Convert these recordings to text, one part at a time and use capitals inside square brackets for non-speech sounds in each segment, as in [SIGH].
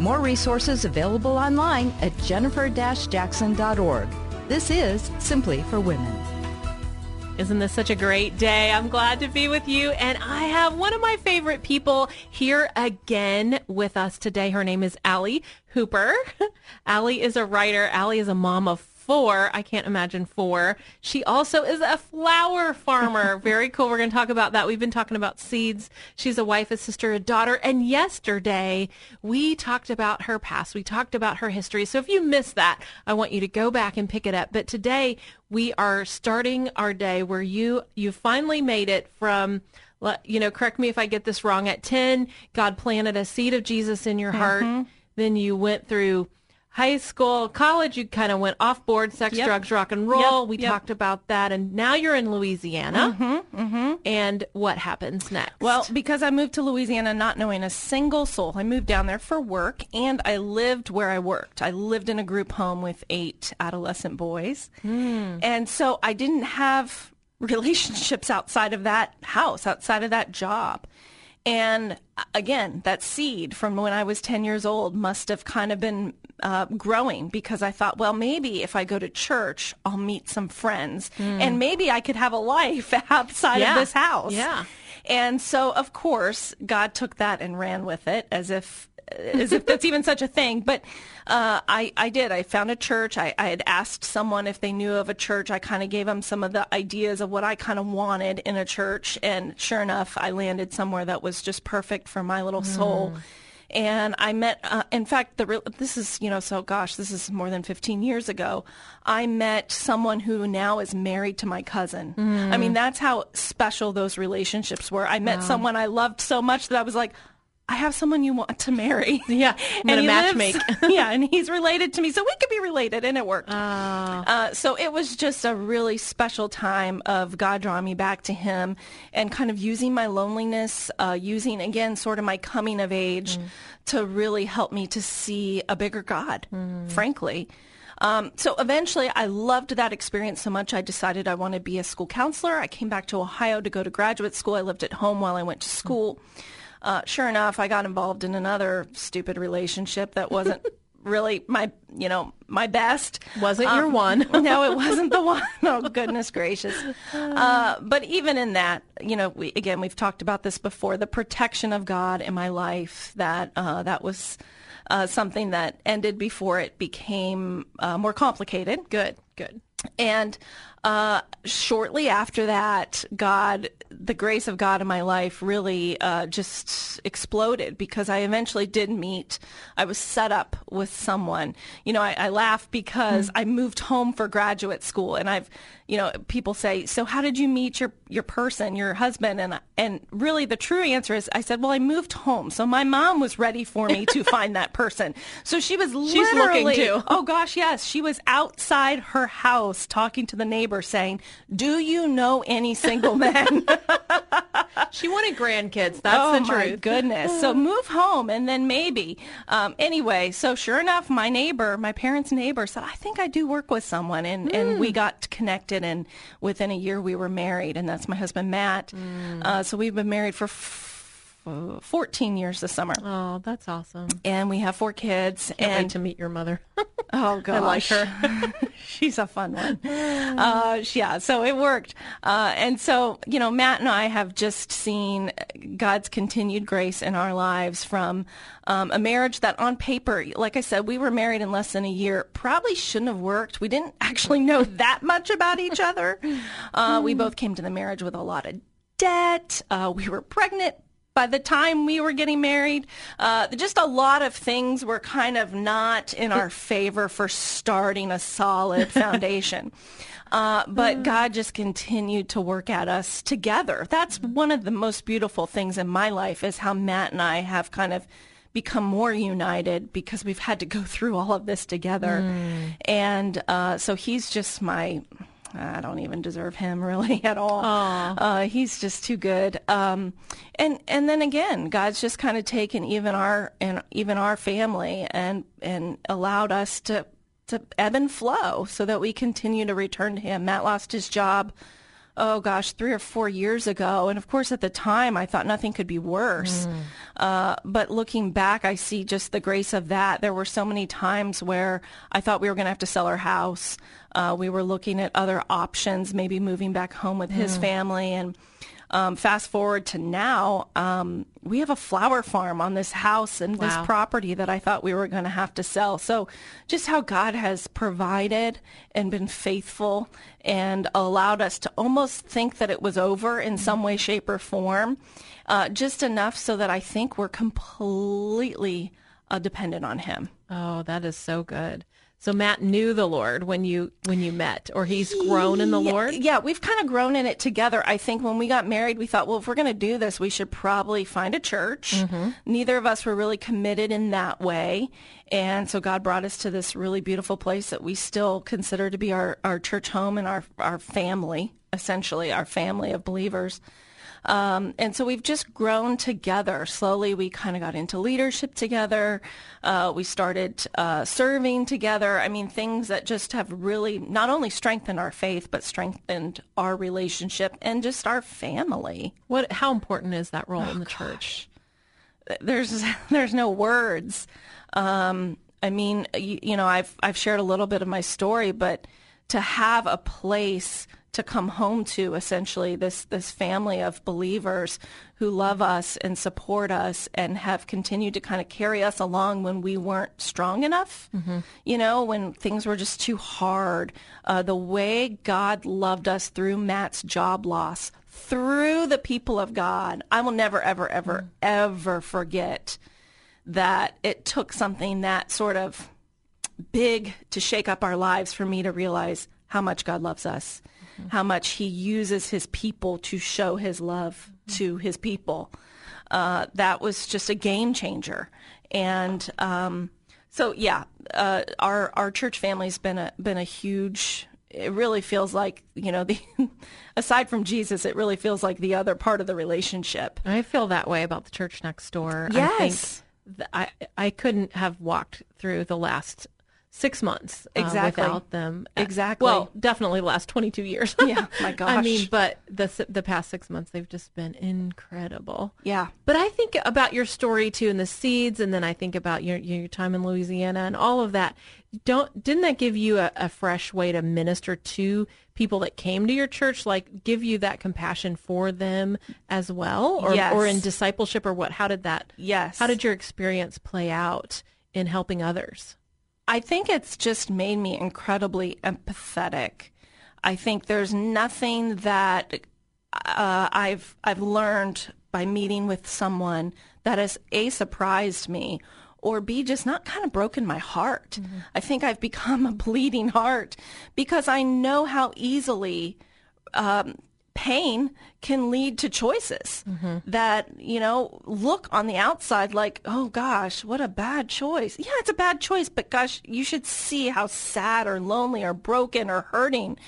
More resources available online at jennifer-jackson.org. This is Simply for Women. Isn't this such a great day? I'm glad to be with you. And I have one of my favorite people here again with us today. Her name is Ali Hooper. [LAUGHS] Ali is a writer. Ali is a mom of four. I can't imagine four. She also is a flower farmer. [LAUGHS] Very cool. We're going to talk about that. We've been talking about seeds. She's a wife, a sister, a daughter. And yesterday we talked about her past. We talked about her history. So if you missed that, I want you to go back and pick it up. But today we are starting our day where you, you finally made it from you know, correct me if I get this wrong. At 10, God planted a seed of Jesus in your heart. Mm-hmm. Then you went through high school, college, you kind of went off board, sex, yep. drugs, rock and roll. Yep. We yep. talked about that. And now you're in Louisiana. Mm-hmm, mm-hmm. And what happens next? Well, because I moved to Louisiana not knowing a single soul, I moved down there for work and I lived where I worked. I lived in a group home with eight adolescent boys. Mm. And so I didn't have [LAUGHS] relationships outside of that house, outside of that job. And uh, again, that seed from when I was 10 years old must have kind of been uh, growing because I thought, well, maybe if I go to church, I'll meet some friends mm. and maybe I could have a life [LAUGHS] outside yeah. of this house. Yeah. And so, of course, God took that and ran with it as if as if that's even such a thing. But uh, I, I did. I found a church. I, I had asked someone if they knew of a church. I kind of gave them some of the ideas of what I kind of wanted in a church. And sure enough, I landed somewhere that was just perfect for my little soul. Mm and I met. Uh, in fact, the this is you know so gosh, this is more than 15 years ago. I met someone who now is married to my cousin. Mm. I mean, that's how special those relationships were. I met wow. someone I loved so much that I was like, I have someone you want to marry. [LAUGHS] Yeah, [LAUGHS] I'm and a matchmaker. [LAUGHS] yeah, and he's related to me, so we could be related, and it worked. Uh, uh, so it was just a really special time of God drawing me back to Him, and kind of using my loneliness, uh, using again sort of my coming of age, mm. to really help me to see a bigger God. Mm. Frankly. Um, so eventually, I loved that experience so much, I decided I wanted to be a school counselor. I came back to Ohio to go to graduate school. I lived at home while I went to school. Mm uh, sure enough, I got involved in another stupid relationship that wasn't [LAUGHS] really my, you know, my best. Wasn't um, your one? [LAUGHS] no, it wasn't the [LAUGHS] one. Oh, goodness gracious. Uh, but even in that, you know, we, again, we've talked about this before. The protection of God in my life that uh, that was uh, something that ended before it became uh, more complicated. Good, good. And uh, shortly after that, God, the grace of God in my life really uh, just exploded because I eventually did meet. I was set up with someone. You know, I, I laugh because mm. I moved home for graduate school, and I've, you know, people say, "So how did you meet your your person, your husband?" And and really, the true answer is, I said, "Well, I moved home, so my mom was ready for me to [LAUGHS] find that person." So she was literally, She's looking too. oh gosh, yes, she was outside her house talking to the neighbor neighbor saying, "Do you know any single men?" [LAUGHS] she wanted grandkids. That's oh, the truth. Oh my goodness. So [LAUGHS] move home and then maybe. Um, anyway, so sure enough, my neighbor, my parents' neighbor, said, "I think I do work with someone," and mm. and we hmm. got connected, and within a year we were married, and that's my husband Matt. Mm. Uh, so we've been married for. F- 14 years this summer. Oh, that's awesome. And we have four kids. Can't and wait to meet your mother. [LAUGHS] oh, gosh. [LAUGHS] I like her. [LAUGHS] She's a fun one. [SIGHS] Uh, yeah, so it worked. Uh, and so, you know, Matt and I have just seen God's continued grace in our lives from um, a marriage that on paper, like I said, we were married in less than a year, probably shouldn't have worked. We didn't actually know that much about each other. Uh, we both came to the marriage with a lot of debt. Uh, we were pregnant by the time we were getting married, uh, just a lot of things were kind of not in our favor for starting a solid [LAUGHS] foundation. Uh, but mm. God just continued to work at us together. That's one of the most beautiful things in my life is how Matt and I have kind of become more united because we've had to go through all of this together. And uh, so he's just my. I don't even deserve him [LAUGHS] really at all. Uh, he's just too good. Um, and and then again, God's just kind of taken even our and even our family and and allowed us to to ebb and flow so that we continue to return to Him. Matt lost his job oh gosh, three or four years ago. And of course, at the time, I thought nothing could be worse. Uh, but looking back, I see just the grace of that. There were so many times where I thought we were going to have to sell our house. Uh, we were looking at other options, maybe moving back home with his family. And um, fast forward to now, um, we have a flower farm on this house and this property that I thought we were going to have to sell. So just how God has provided and been faithful and allowed us to almost think that it was over in some way, shape, or form, uh, just enough so that I think we're completely uh, dependent on Him. Oh, that is so good. So Matt knew the Lord when you when you met, or he's grown in the Yeah, Lord. Yeah, we've kind of grown in it together. I think when we got married, we thought, well, if we're going to do this, we should probably find a church. Mm-hmm. Neither of us were really committed in that way. And so God brought us to this really beautiful place that we still consider to be our, our church home and our, our family, essentially, our family of believers. Um, and so we've just grown together. Slowly, we kind of got into leadership together. Uh, we started uh, serving together. I mean, things that just have really not only strengthened our faith, but strengthened our relationship and just our family. What? How important is that role Oh, in the church? There's [LAUGHS] there's no words. Um, I mean, you, you know, I've I've shared a little bit of my story, but to have a place to come home to, essentially, this this family of believers who love us and support us and have continued to kind of carry us along when we weren't strong enough. You know, when things were just too hard. Uh, the way God loved us through Matt's job loss, through the people of God, I will never, ever, ever, ever forget that it took something that sort of big to shake up our lives for me to realize how much God loves us, how much he uses his people to show his love to his people. Uh, that was just a game changer. And um, so, yeah, uh, our our church family's been a been a huge. It really feels like you know [LAUGHS] the aside from Jesus, it really feels like the other part of the relationship. I feel that way about the church next door. Yes. I think I I couldn't have walked through the last six months uh, Exactly. without them. Uh, Exactly. Well, definitely the last twenty two years. [LAUGHS] Yeah, my [LAUGHS] gosh. I mean, but the the past six months they've just been incredible. Yeah. But I think about your story too, and the seeds, and then I think about your your time in Louisiana and all of that. Don't didn't that give you a, a fresh way to minister to people that came to your church? Like give you that compassion for them as well, or Yes. or in discipleship, or what? How did that? Yes. How did your experience play out in helping others? I think it's just made me incredibly empathetic. I think there's nothing that uh, I've I've learned by meeting with someone that has a surprised me or b just not kind of broken my heart. I think I've become a bleeding heart because I know how easily um, pain can lead to choices that you know look on the outside like oh gosh what a bad choice. Yeah it's a bad choice but gosh you should see how sad or lonely or broken or hurting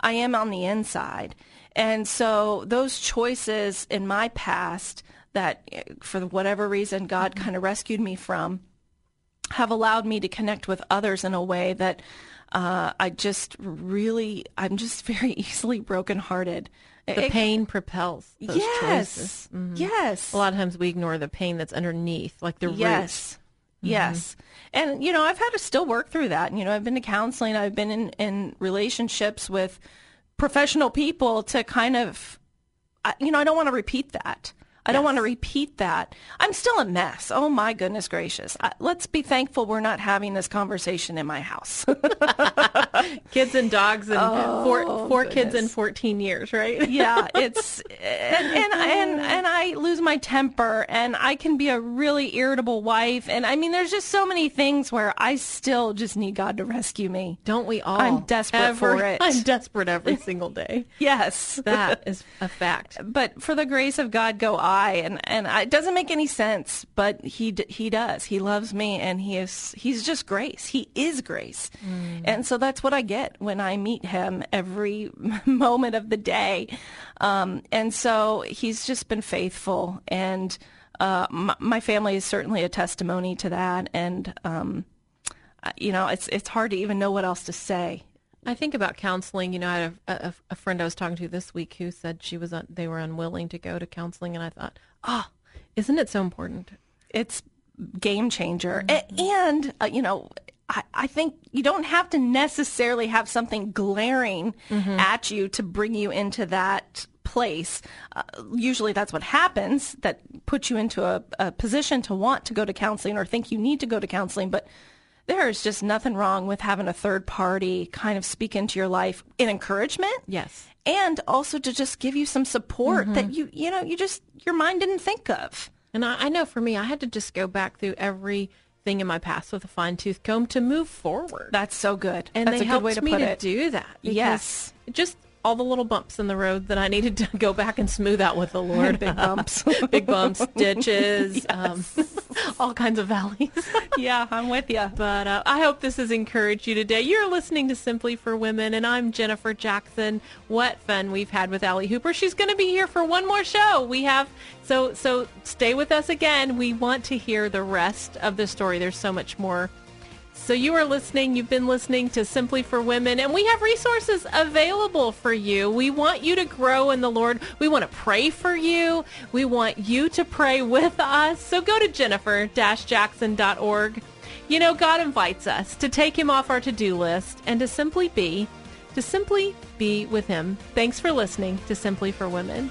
i am on the inside. And so those choices in my past that eh, for whatever reason god kind of rescued me from have allowed me to connect with others in a way that uh, I just really, I'm just [LAUGHS] very easily brokenhearted. The It- pain propels those yes, choices. Mm-hmm. yes, A lot of times we ignore the pain that's underneath, like the roots. yes, yes. And you know, I've had to still work through that. You know, I've been to counseling. I've been in in relationships with professional people to kind of, you know, I don't want to repeat that. I don't want to repeat that. I'm still a mess. Oh my goodness gracious. I, let's be thankful we're not having this conversation in my house. [LAUGHS] Kids and dogs and oh, four four kids in 14 years, right? [LAUGHS] yeah, it's and, and and and I lose my temper and I can be a really irritable wife and I mean there's just so many things where I still just need God to rescue me. Don't we all? I'm desperate for it. [LAUGHS] I'm desperate every single day. Yes. That is a fact. but for the grace of God go I why, and and it doesn't make any sense, but he he does. He loves me, and he is he's just grace. He is grace, mm. and so that's what I get when I meet him every [LAUGHS] moment of the day, um, and so he's just been faithful, and uh, my, my, family is certainly a testimony to that, and um, you know it's it's hard to even know what else to say. I think about counseling. You know, I had a, a, a, friend I was talking to this week who said she was they were unwilling to go to counseling, and I thought, oh, isn't it so important? It's game changer, mm-hmm. and uh, you know. I, I, think you don't have to necessarily have something glaring mm-hmm. at you to bring you into that place. Uh, usually that's what happens that puts you into a, a position to want to go to counseling or think you need to go to counseling. But there is just nothing wrong with having a third party kind of speak into your life in encouragement. Yes. And also to just give you some support mm-hmm. that you, you know, you just, your mind didn't think of. And I, I know for me, I had to just go back through every thing in my past with a fine tooth comb to move forward. That's so good. And That's they helped to me to it. do that. Yes. Just all the little bumps in the road that I needed to [LAUGHS] go back and smooth out with the [LAUGHS] Lord. big bumps, [LAUGHS] big bumps, ditches, um, [LAUGHS] all kinds of valleys. [LAUGHS] yeah, I'm with you. But uh, I hope this has encouraged you today. You're listening to Simply for Women, and I'm Jennifer Jackson. What fun we've had with Ali Hooper. She's going to be here for one more show. We have so so. Stay with us again. We want to hear the rest of the story. There's so much more so you are listening, you've been listening to Simply for Women, and we have resources available for you. We want you to grow in the Lord. We want to pray for you. We want you to pray with us. So go to jennifer-jackson.org. You know, God invites us to take him off our to-do list and to simply be, to simply be with him. Thanks for listening to Simply for Women.